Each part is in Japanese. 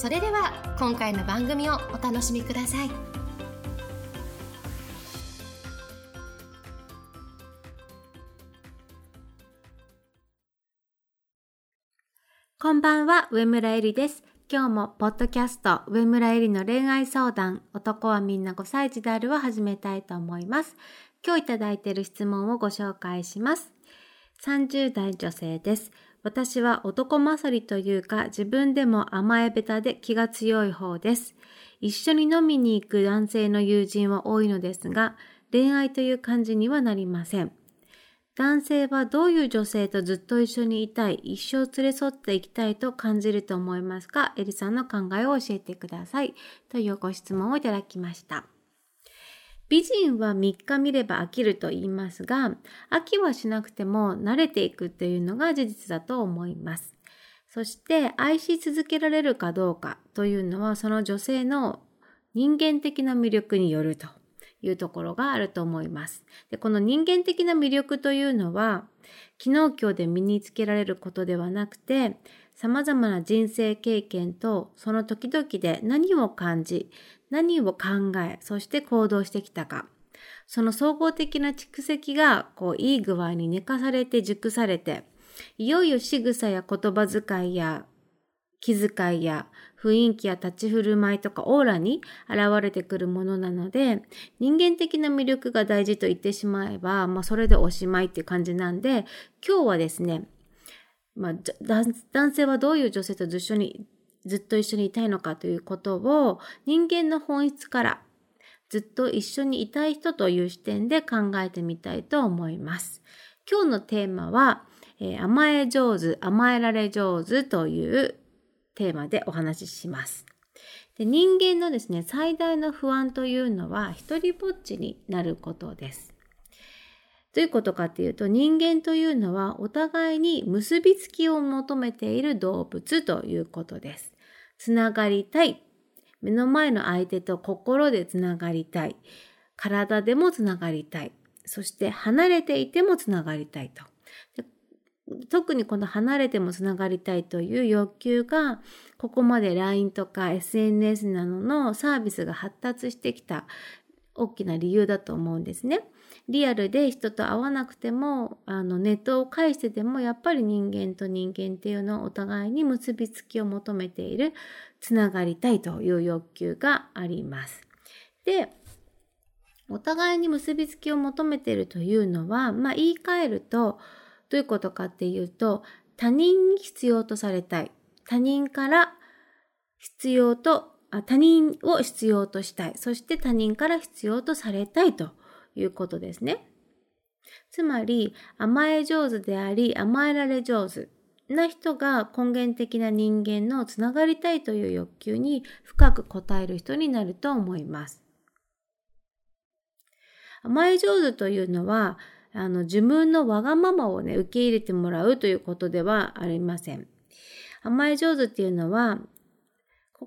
それでは今回の番組をお楽しみくださいこんばんは、上村えりです。今日もポッドキャスト、上村えりの恋愛相談、男はみんな5歳児であるを始めたいと思います。今日いただいている質問をご紹介します。30代女性です。私は男勝りというか自分でも甘えべたで気が強い方です。一緒に飲みに行く男性の友人は多いのですが、恋愛という感じにはなりません。男性はどういう女性とずっと一緒にいたい、一生連れ添っていきたいと感じると思いますか？エリさんの考えを教えてください。というご質問をいただきました。美人は3日見れば飽きると言いますが、飽きはしなくても慣れていくというのが事実だと思います。そして愛し続けられるかどうかというのはその女性の人間的な魅力によるというところがあると思います。でこの人間的な魅力というのは昨日今日で身につけられることではなくて様々な人生経験とその時々で何を感じ何を考えそして行動してきたか。その総合的な蓄積がこういい具合に寝かされて熟されていよいよ仕草や言葉遣いや気遣いや雰囲気や立ち振る舞いとかオーラに現れてくるものなので人間的な魅力が大事と言ってしまえば、まあ、それでおしまいっていう感じなんで今日はですね、まあ、男性はどういう女性とずっにずっと一緒にいたいのかということを人間の本質からずっと一緒にいたい人という視点で考えてみたいと思います。今日のテーマは、えー、甘え上手、甘えられ上手というテーマでお話しします。で人間のですね、最大の不安というのは、一人ぼっちになることです。どういうことかっていうと、人間というのはお互いに結びつきを求めている動物ということです。つながりたい。目の前の相手と心でつながりたい。体でもつながりたい。そして離れていてもつながりたいと。特にこの離れてもつながりたいという欲求がここまで LINE とか SNS などのサービスが発達してきた大きな理由だと思うんですね。リアルで人と会わなくてもあのネットを介してでもやっぱり人間と人間っていうのをお互いに結びつきを求めているつながりたいという欲求があります。でお互いに結びつきを求めているというのは、まあ、言い換えるとどういうことかっていうと他人に必要とされたい他人から必要と他人を必要としたいそして他人から必要とされたいということですね。つまり甘え上手であり甘えられ上手な人が根源的な人間のつながりたいという欲求に深く応える人になると思います。甘え上手というのはあの自分のわがままをね受け入れてもらうということではありません。甘え上手っていうのは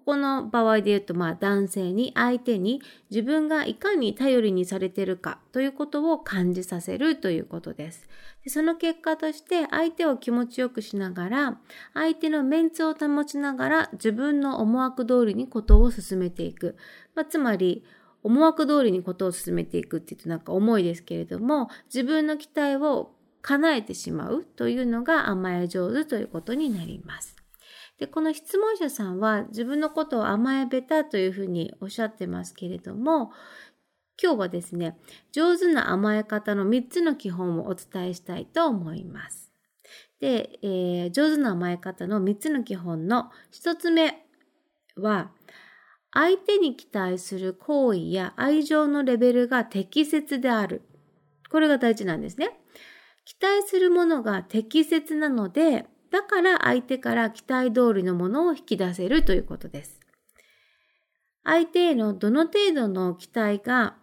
ここの場合で言うと、まあ男性に相手に自分がいかに頼りにされているかということを感じさせるということです。でその結果として相手を気持ちよくしながら、相手のメンツを保ちながら自分の思惑通りにことを進めていく。まあ、つまり、思惑通りにことを進めていくって言うとなんか重いですけれども、自分の期待を叶えてしまうというのが甘え上手ということになります。で、この質問者さんは自分のことを甘えべたというふうにおっしゃってますけれども、今日はですね、上手な甘え方の3つの基本をお伝えしたいと思います。で、えー、上手な甘え方の3つの基本の1つ目は、相手に期待する行為や愛情のレベルが適切である。これが大事なんですね。期待するものが適切なので、だから相手から期待通りのものを引き出せるということです。相手へのどの程度の期待が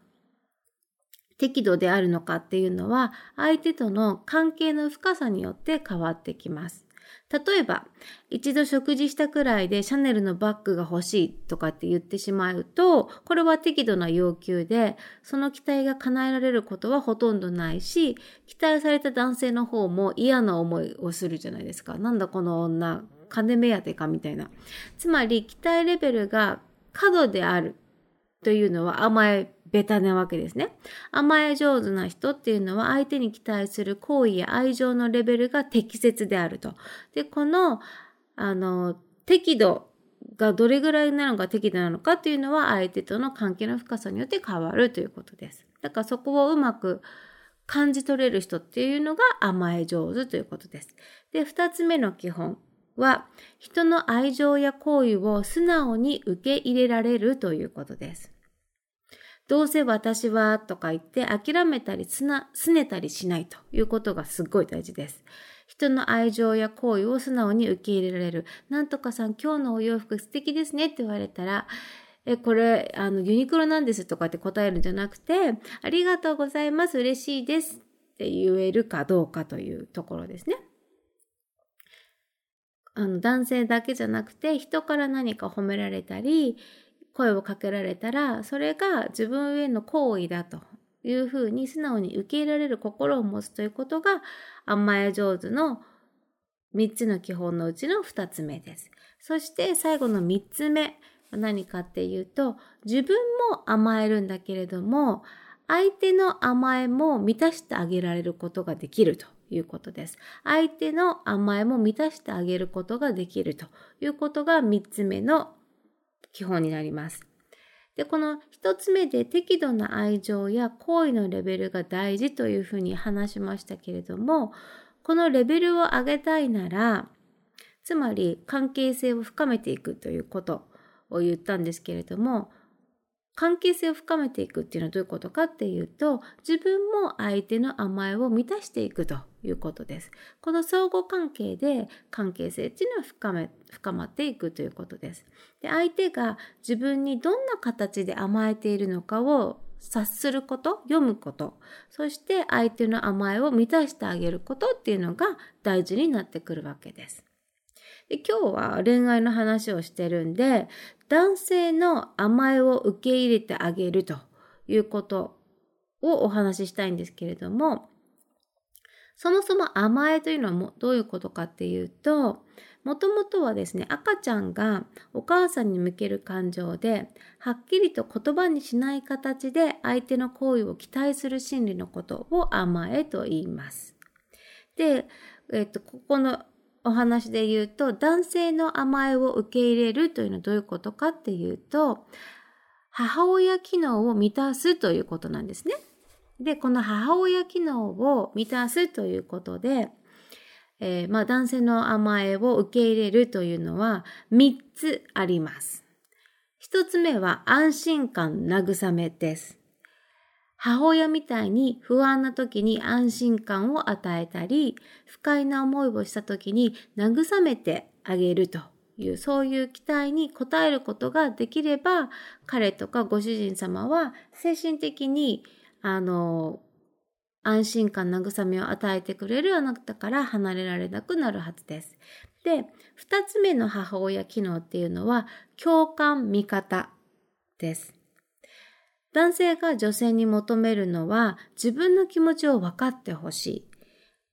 適度であるのかっていうのは相手との関係の深さによって変わってきます。例えば、一度食事したくらいでシャネルのバッグが欲しいとかって言ってしまうと、これは適度な要求で、その期待が叶えられることはほとんどないし、期待された男性の方も嫌な思いをするじゃないですか。なんだこの女、金目当てかみたいな。つまり、期待レベルが過度であるというのは甘えベタなわけですね。甘え上手な人っていうのは相手に期待する行為や愛情のレベルが適切であると。で、この、あの、適度がどれぐらいなのか適度なのかっていうのは相手との関係の深さによって変わるということです。だからそこをうまく感じ取れる人っていうのが甘え上手ということです。で、二つ目の基本は人の愛情や行為を素直に受け入れられるということです。どうせ私はとか言って諦めたりすな、拗ねたりしないということがすっごい大事です。人の愛情や行為を素直に受け入れられる。なんとかさん、今日のお洋服素敵ですねって言われたら、え、これ、あの、ユニクロなんですとかって答えるんじゃなくて、ありがとうございます、嬉しいですって言えるかどうかというところですね。あの、男性だけじゃなくて、人から何か褒められたり、声をかけられたら、それが自分への行為だというふうに素直に受け入れられる心を持つということが甘え上手の3つの基本のうちの2つ目です。そして最後の3つ目は何かっていうと、自分も甘えるんだけれども、相手の甘えも満たしてあげられることができるということです。相手の甘えも満たしてあげることができるということが3つ目の基本になります。で、この一つ目で適度な愛情や好意のレベルが大事というふうに話しましたけれども、このレベルを上げたいなら、つまり関係性を深めていくということを言ったんですけれども、関係性を深めていくっていうのはどういうことかっていうと、自分も相手の甘えを満たしていくということです。この相互関係で関係性っていうのは深め、深まっていくということです。で、相手が自分にどんな形で甘えているのかを察すること、読むこと、そして相手の甘えを満たしてあげることっていうのが大事になってくるわけです。で今日は恋愛の話をしてるんで、男性の甘えを受け入れてあげるということをお話ししたいんですけれども、そもそも甘えというのはもどういうことかっていうと、もともとはですね、赤ちゃんがお母さんに向ける感情で、はっきりと言葉にしない形で相手の行為を期待する心理のことを甘えと言います。で、えっと、ここのお話で言うと、男性の甘えを受け入れるというのはどういうことかっていうと、母親機能を満たすということなんですね。で、この母親機能を満たすということで、えー、まあ男性の甘えを受け入れるというのは3つあります。1つ目は安心感慰めです。母親みたいに不安な時に安心感を与えたり、不快な思いをした時に慰めてあげるという、そういう期待に応えることができれば、彼とかご主人様は精神的に、あの、安心感、慰めを与えてくれるあなたから離れられなくなるはずです。で、二つ目の母親機能っていうのは、共感、味方です。男性が女性に求めるのは自分の気持ちを分かってほしい。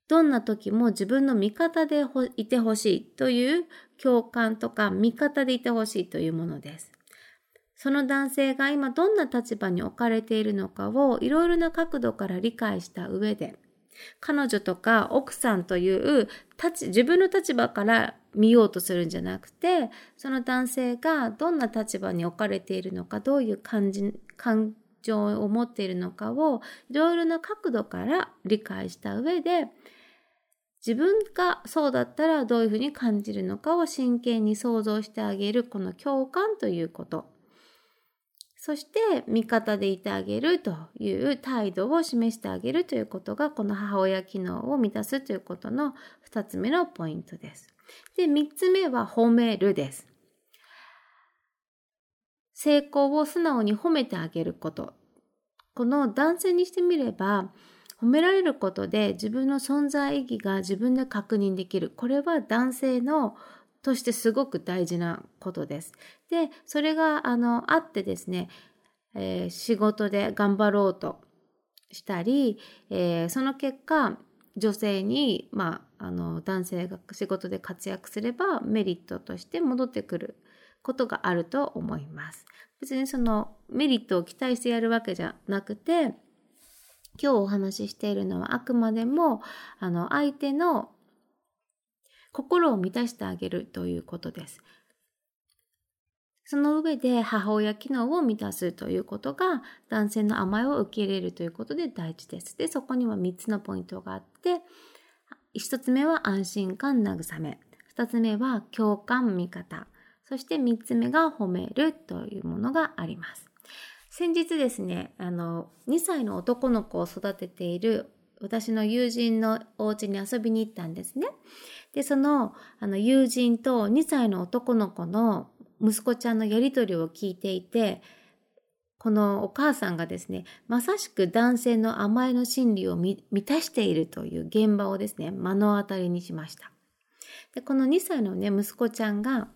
どんな時も自分の味方でいてほしいという共感とか味方でいてほしいというものです。その男性が今どんな立場に置かれているのかをいろいろな角度から理解した上で、彼女とか奥さんという自分の立場から見ようとするんじゃなくて、その男性がどんな立場に置かれているのか、どういう感じ、感情を持っているのかをいろいろな角度から理解した上で、自分がそうだったらどういうふうに感じるのかを真剣に想像してあげるこの共感ということ。そして味方でいてあげるという態度を示してあげるということがこの母親機能を満たすということの2つ目のポイントです。で、3つ目は褒めるです。成功を素直に褒めてあげること。この男性にしてみれば、褒められることで自分の存在意義が自分で確認できる。これは男性のとしてすごく大事なことです。で、それがあのあってですね、えー、仕事で頑張ろうとしたり、えー、その結果女性に、まあ、あの男性が仕事で活躍すればメリットとして戻ってくることがあると思います。別にそのメリットを期待してやるわけじゃなくて、今日お話ししているのはあくまでも、あの、相手の心を満たしてあげるということです。その上で母親機能を満たすということが男性の甘えを受け入れるということで大事です。で、そこには3つのポイントがあって、1つ目は安心感慰め、2つ目は共感味方、そして3つ目が褒めるというものがあります。先日ですね、あの、2歳の男の子を育てている私の友人のお家に遊びに行ったんですね。で、その、あの、友人と2歳の男の子の息子ちゃんのやりとりを聞いていて、このお母さんがですね、まさしく男性の甘えの心理を満たしているという現場をですね、目の当たりにしました。で、この2歳のね、息子ちゃんが、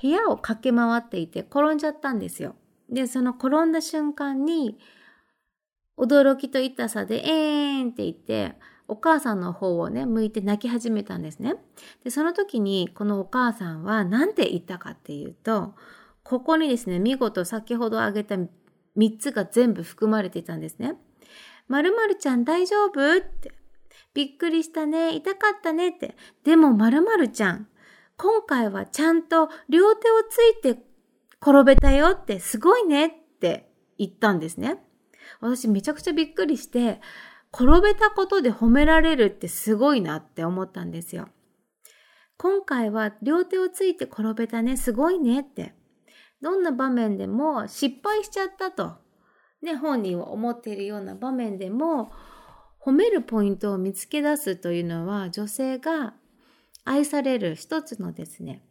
部屋を駆け回っていて転んじゃったんですよ。で、その転んだ瞬間に、驚きと痛さで、えーんって言って、お母さんの方をね、向いて泣き始めたんですね。で、その時に、このお母さんは何て言ったかっていうと、ここにですね、見事先ほど挙げた3つが全部含まれていたんですね。まるちゃん大丈夫？って。びっくりしたね。痛かったねって。でもまるまるちゃん、今回はちゃんと両手をついて転べたよってすごいねって言ったんですね。私めちゃくちゃびっくりして、転べたことで褒められるってすごいなって思ったんですよ。今回は両手をついて転べたね、すごいねって。どんな場面でも失敗しちゃったと、ね、本人は思っているような場面でも、褒めるポイントを見つけ出すというのは女性が愛される一つのですね、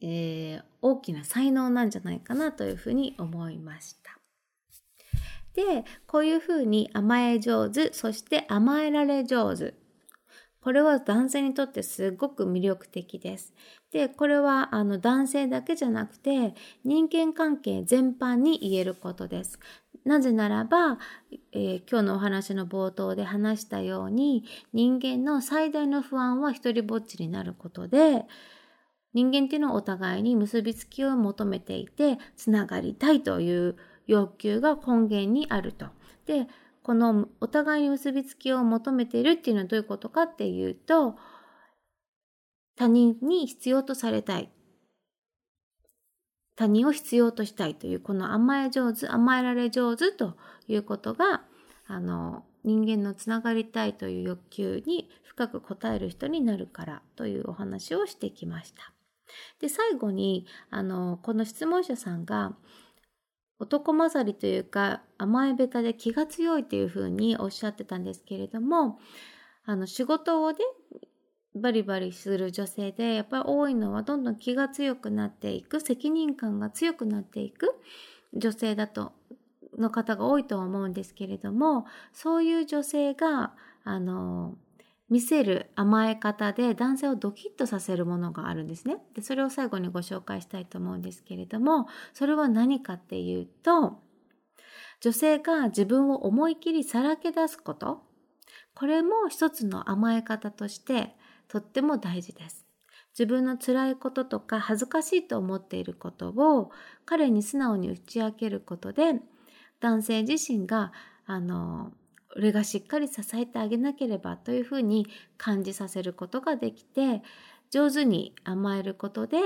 えー、大きな才能なんじゃないかなというふうに思いました。で、こういうふうに甘え上手、そして甘えられ上手。これは男性にとってすごく魅力的です。で、これはあの男性だけじゃなくて人間関係全般に言えることです。なぜならば、えー、今日のお話の冒頭で話したように人間の最大の不安は一りぼっちになることで人間っていうのはお互いに結びつきを求めていてつながりたいという欲求が根源にあると。でこのお互いに結びつきを求めているっていうのはどういうことかっていうと他人に必要とされたい他人を必要としたいというこの甘え上手甘えられ上手ということがあの人間のつながりたいという欲求に深く応える人になるからというお話をしてきました。で最後にあのこの質問者さんが男勝りというか甘え下手で気が強いというふうにおっしゃってたんですけれどもあの仕事をねバリバリする女性でやっぱり多いのはどんどん気が強くなっていく責任感が強くなっていく女性だとの方が多いとは思うんですけれどもそういう女性があの見せる甘え方で男性をドキッとさせるものがあるんですね。でそれを最後にご紹介したいと思うんですけれどもそれは何かっていうと女性が自分を思い切りさらけ出すことこれも一つの甘え方としてとっても大事です。自分の辛いこととか恥ずかしいと思っていることを彼に素直に打ち明けることで男性自身があの俺がしっかり支えてあげなければというふうに感じさせることができて上手に甘えることで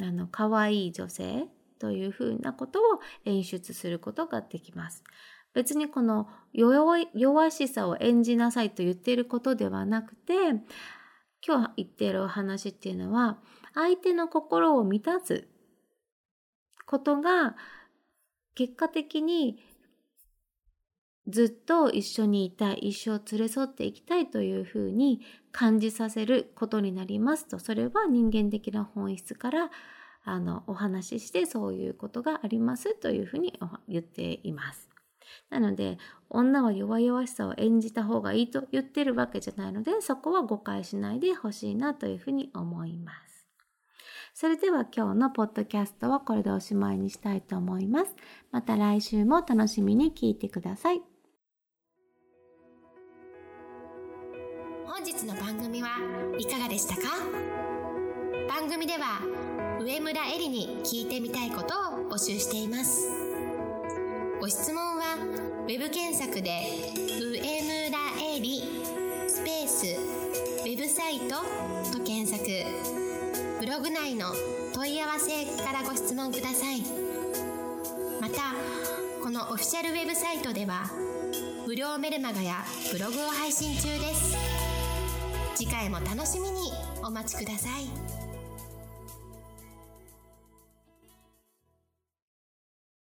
あの可愛い女性というふうなことを演出することができます。別にこの弱弱しさを演じなさいと言っていることではなくて今日言っているお話っていうのは相手の心を満たすことが結果的にずっと一緒にいたい一生連れ添っていきたいというふうに感じさせることになりますとそれは人間的な本質からあの、お話ししてそういうことがありますというふうに言っています。なので、女は弱々しさを演じた方がいいと言ってるわけじゃないので、そこは誤解しないでほしいなというふうに思います。それでは今日のポッドキャストはこれでおしまいにしたいと思います。また来週も楽しみに聞いてください。本日の番組はいかがでしたか？番組では上村えりに聞いてみたいことを募集しています。ご質問は web 検索で「上村えり」スペースウェブサイトと検索。ブログ内の問い合わせからご質問ください。またこのオフィシャルウェブサイトでは無料メルマガやブログを配信中です。次回も楽しみにお待ちください。